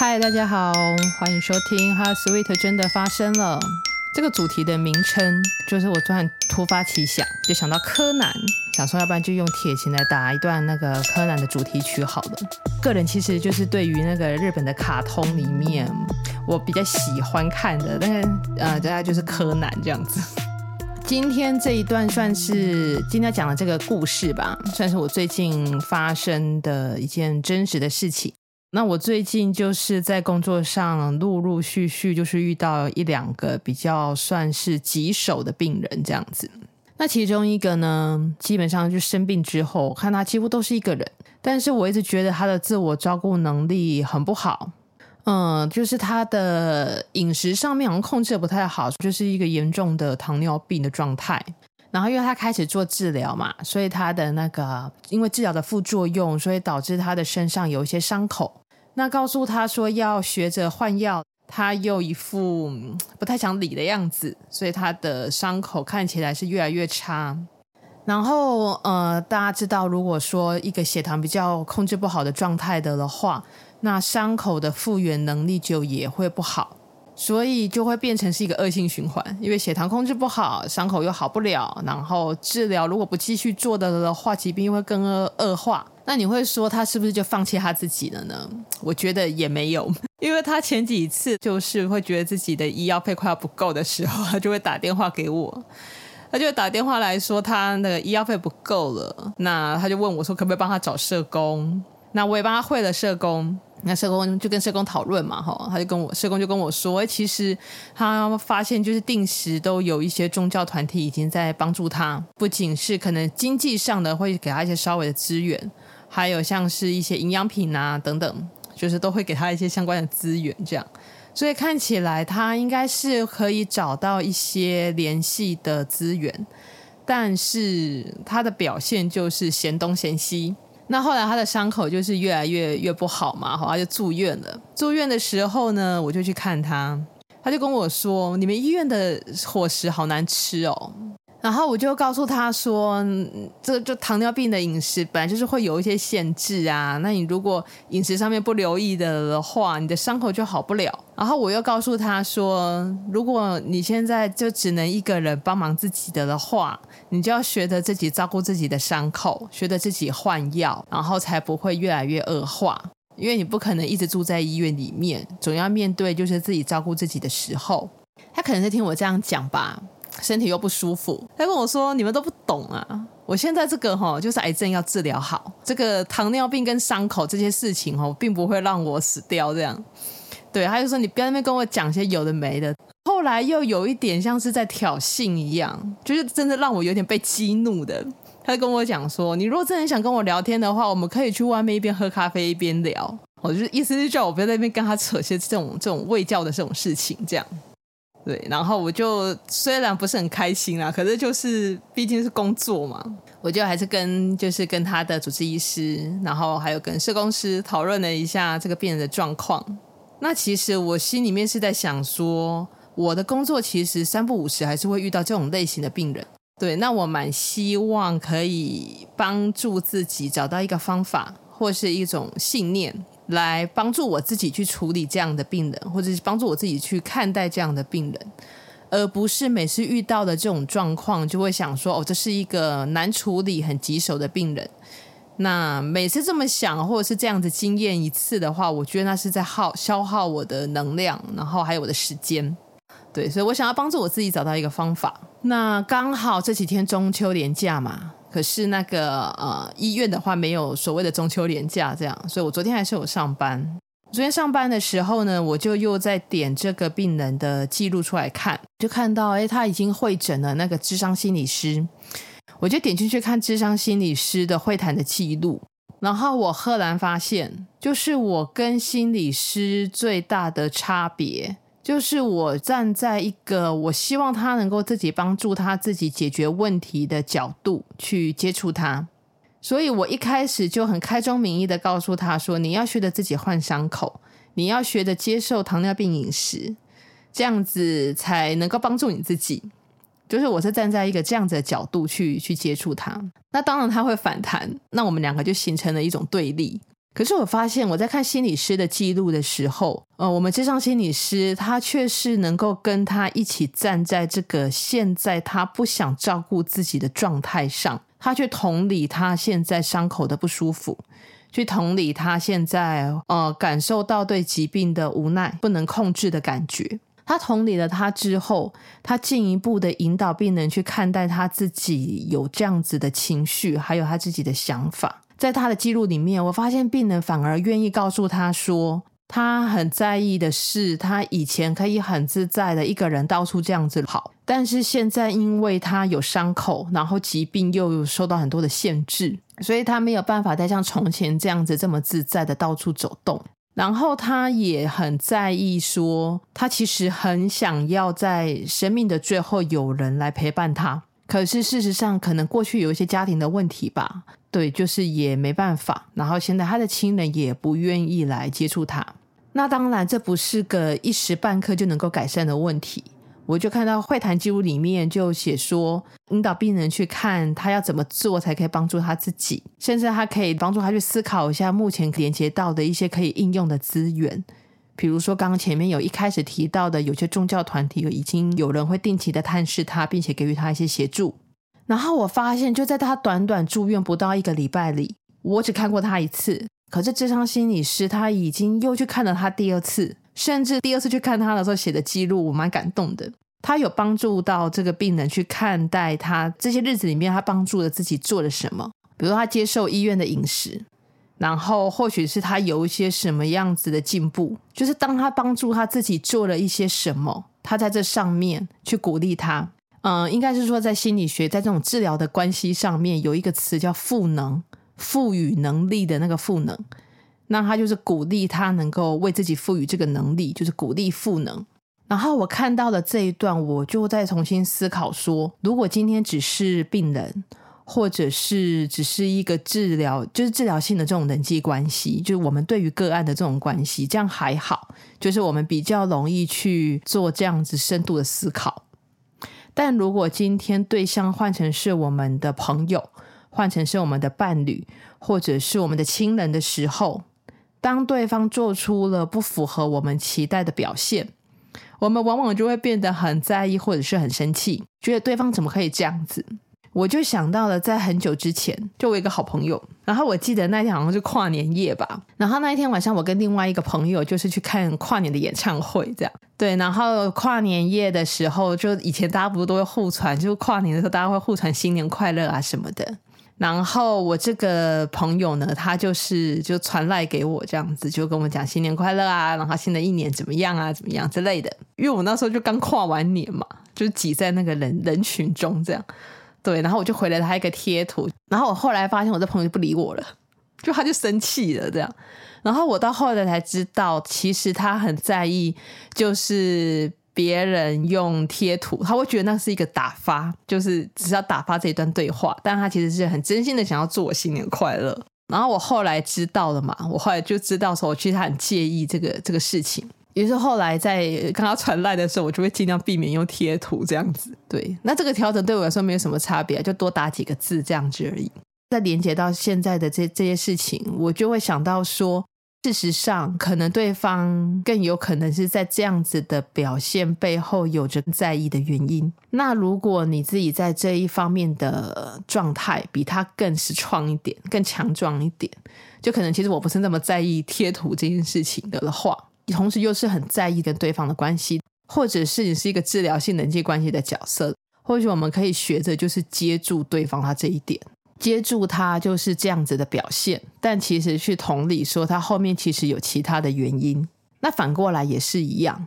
嗨，大家好，欢迎收听《哈 Sweet 真的发生了》。这个主题的名称就是我突然突发奇想，就想到柯南，想说要不然就用铁琴来打一段那个柯南的主题曲好了。个人其实就是对于那个日本的卡通里面，我比较喜欢看的，但是呃，大概就是柯南这样子。今天这一段算是今天讲的这个故事吧，算是我最近发生的一件真实的事情。那我最近就是在工作上陆陆续续就是遇到一两个比较算是棘手的病人这样子。那其中一个呢，基本上就生病之后，我看他几乎都是一个人，但是我一直觉得他的自我照顾能力很不好。嗯，就是他的饮食上面好像控制的不太好，就是一个严重的糖尿病的状态。然后因为他开始做治疗嘛，所以他的那个因为治疗的副作用，所以导致他的身上有一些伤口。那告诉他说要学着换药，他又一副不太想理的样子，所以他的伤口看起来是越来越差。然后呃，大家知道，如果说一个血糖比较控制不好的状态的的话，那伤口的复原能力就也会不好，所以就会变成是一个恶性循环。因为血糖控制不好，伤口又好不了，然后治疗如果不继续做的的话，疾病又会更恶化。那你会说他是不是就放弃他自己了呢？我觉得也没有，因为他前几次就是会觉得自己的医药费快要不够的时候，他就会打电话给我，他就打电话来说他那个医药费不够了，那他就问我说可不可以帮他找社工？那我也帮他汇了社工，那社工就跟社工讨论嘛，哈，他就跟我社工就跟我说，其实他发现就是定时都有一些宗教团体已经在帮助他，不仅是可能经济上的会给他一些稍微的资源。还有像是一些营养品啊等等，就是都会给他一些相关的资源，这样，所以看起来他应该是可以找到一些联系的资源，但是他的表现就是嫌东嫌西。那后来他的伤口就是越来越越不好嘛，后他就住院了。住院的时候呢，我就去看他，他就跟我说：“你们医院的伙食好难吃哦。”然后我就告诉他说，这就糖尿病的饮食本来就是会有一些限制啊。那你如果饮食上面不留意的的话，你的伤口就好不了。然后我又告诉他说，如果你现在就只能一个人帮忙自己的的话，你就要学着自己照顾自己的伤口，学着自己换药，然后才不会越来越恶化。因为你不可能一直住在医院里面，总要面对就是自己照顾自己的时候。他可能是听我这样讲吧。身体又不舒服，他跟我说：“你们都不懂啊！我现在这个哈，就是癌症要治疗好，这个糖尿病跟伤口这些事情哈，并不会让我死掉。这样，对，他就说你不要那边跟我讲些有的没的。后来又有一点像是在挑衅一样，就是真的让我有点被激怒的。他就跟我讲说：你如果真的想跟我聊天的话，我们可以去外面一边喝咖啡一边聊。我就意思是叫我不要在那边跟他扯些这种这种卫教的这种事情，这样。”对，然后我就虽然不是很开心啦，可是就是毕竟是工作嘛，我就还是跟就是跟他的主治医师，然后还有跟社工师讨论了一下这个病人的状况。那其实我心里面是在想说，我的工作其实三不五时还是会遇到这种类型的病人。对，那我蛮希望可以帮助自己找到一个方法，或是一种信念。来帮助我自己去处理这样的病人，或者是帮助我自己去看待这样的病人，而不是每次遇到的这种状况就会想说：“哦，这是一个难处理、很棘手的病人。”那每次这么想，或者是这样子经验一次的话，我觉得那是在耗消耗我的能量，然后还有我的时间。对，所以我想要帮助我自己找到一个方法。那刚好这几天中秋连假嘛。可是那个呃医院的话没有所谓的中秋连假这样，所以我昨天还是有上班。昨天上班的时候呢，我就又在点这个病人的记录出来看，就看到诶他已经会诊了那个智商心理师，我就点进去看智商心理师的会谈的记录，然后我赫然发现，就是我跟心理师最大的差别。就是我站在一个我希望他能够自己帮助他自己解决问题的角度去接触他，所以我一开始就很开宗明义的告诉他说：“你要学着自己换伤口，你要学着接受糖尿病饮食，这样子才能够帮助你自己。”就是我是站在一个这样子的角度去去接触他，那当然他会反弹，那我们两个就形成了一种对立。可是我发现我在看心理师的记录的时候，呃，我们这张心理师他却是能够跟他一起站在这个现在他不想照顾自己的状态上，他去同理他现在伤口的不舒服，去同理他现在呃感受到对疾病的无奈、不能控制的感觉。他同理了他之后，他进一步的引导病人去看待他自己有这样子的情绪，还有他自己的想法。在他的记录里面，我发现病人反而愿意告诉他说，他很在意的是，他以前可以很自在的一个人到处这样子跑，但是现在因为他有伤口，然后疾病又受到很多的限制，所以他没有办法再像从前这样子这么自在的到处走动。然后他也很在意说，说他其实很想要在生命的最后有人来陪伴他。可是事实上，可能过去有一些家庭的问题吧，对，就是也没办法。然后现在他的亲人也不愿意来接触他。那当然，这不是个一时半刻就能够改善的问题。我就看到会谈记录里面就写说，引导病人去看他要怎么做才可以帮助他自己，甚至他可以帮助他去思考一下目前连接到的一些可以应用的资源，比如说刚刚前面有一开始提到的，有些宗教团体已经有人会定期的探视他，并且给予他一些协助。然后我发现就在他短短住院不到一个礼拜里，我只看过他一次，可是咨商心理师他已经又去看了他第二次。甚至第二次去看他的时候写的记录，我蛮感动的。他有帮助到这个病人去看待他这些日子里面，他帮助了自己做了什么。比如他接受医院的饮食，然后或许是他有一些什么样子的进步。就是当他帮助他自己做了一些什么，他在这上面去鼓励他。嗯，应该是说在心理学，在这种治疗的关系上面，有一个词叫赋能，赋予能力的那个赋能。那他就是鼓励他能够为自己赋予这个能力，就是鼓励赋能。然后我看到了这一段，我就再重新思考说，如果今天只是病人，或者是只是一个治疗，就是治疗性的这种人际关系，就是我们对于个案的这种关系，这样还好，就是我们比较容易去做这样子深度的思考。但如果今天对象换成是我们的朋友，换成是我们的伴侣，或者是我们的亲人的时候，当对方做出了不符合我们期待的表现，我们往往就会变得很在意，或者是很生气，觉得对方怎么可以这样子？我就想到了在很久之前，就我一个好朋友，然后我记得那天好像是跨年夜吧，然后那一天晚上我跟另外一个朋友就是去看跨年的演唱会，这样对，然后跨年夜的时候，就以前大家不是都会互传，就跨年的时候大家会互传新年快乐啊什么的。然后我这个朋友呢，他就是就传赖给我这样子，就跟我讲新年快乐啊，然后新的一年怎么样啊，怎么样之类的。因为我那时候就刚跨完年嘛，就挤在那个人人群中这样，对。然后我就回了他一个贴图，然后我后来发现我这朋友就不理我了，就他就生气了这样。然后我到后来才知道，其实他很在意，就是。别人用贴图，他会觉得那是一个打发，就是只是要打发这一段对话，但他其实是很真心的想要祝我新年快乐。然后我后来知道了嘛，我后来就知道说，我其实他很介意这个这个事情。于是后来在跟他传赖的时候，我就会尽量避免用贴图这样子。对，那这个调整对我来说没有什么差别，就多打几个字这样子而已。再连接到现在的这这些事情，我就会想到说。事实上，可能对方更有可能是在这样子的表现背后有着在意的原因。那如果你自己在这一方面的状态比他更实创一点、更强壮一点，就可能其实我不是那么在意贴图这件事情的话，同时又是很在意跟对方的关系，或者是你是一个治疗性人际关系的角色，或许我们可以学着就是接住对方他这一点。接住他就是这样子的表现，但其实去同理说，他后面其实有其他的原因。那反过来也是一样，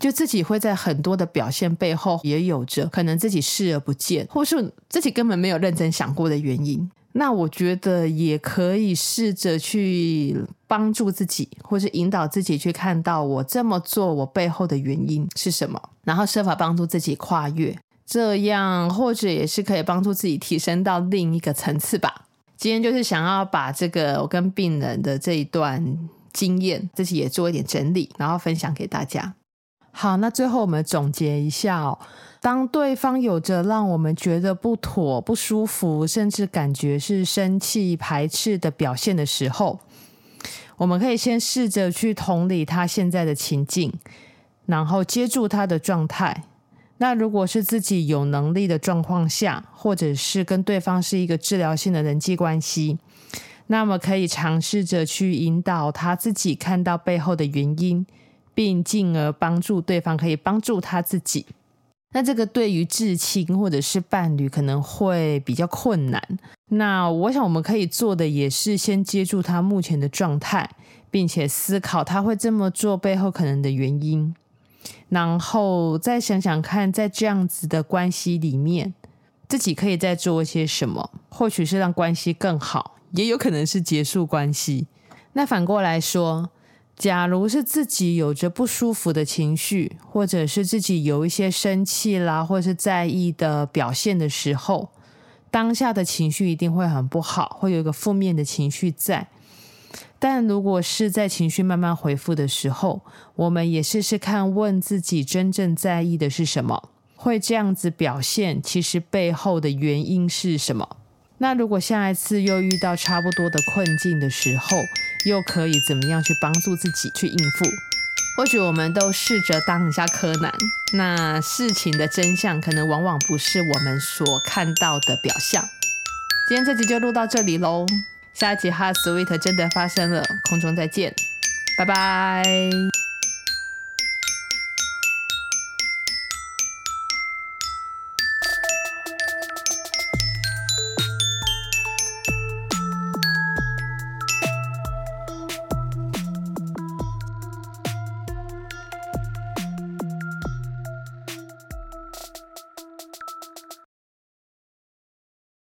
就自己会在很多的表现背后，也有着可能自己视而不见，或是自己根本没有认真想过的原因。那我觉得也可以试着去帮助自己，或是引导自己去看到我这么做我背后的原因是什么，然后设法帮助自己跨越。这样或者也是可以帮助自己提升到另一个层次吧。今天就是想要把这个我跟病人的这一段经验，自己也做一点整理，然后分享给大家。好，那最后我们总结一下哦。当对方有着让我们觉得不妥、不舒服，甚至感觉是生气、排斥的表现的时候，我们可以先试着去同理他现在的情境，然后接住他的状态。那如果是自己有能力的状况下，或者是跟对方是一个治疗性的人际关系，那么可以尝试着去引导他自己看到背后的原因，并进而帮助对方可以帮助他自己。那这个对于至亲或者是伴侣可能会比较困难。那我想我们可以做的也是先接住他目前的状态，并且思考他会这么做背后可能的原因，然后再想想看，在这样子的关系里面，自己可以再做一些什么，或许是让关系更好，也有可能是结束关系。那反过来说，假如是自己有着不舒服的情绪，或者是自己有一些生气啦，或是在意的表现的时候，当下的情绪一定会很不好，会有一个负面的情绪在。但如果是在情绪慢慢恢复的时候，我们也试试看问自己真正在意的是什么，会这样子表现，其实背后的原因是什么？那如果下一次又遇到差不多的困境的时候，又可以怎么样去帮助自己去应付？或许我们都试着当一下柯南，那事情的真相可能往往不是我们所看到的表象。今天这集就录到这里喽，下一集哈 Sweet 真的发生了，空中再见，拜拜。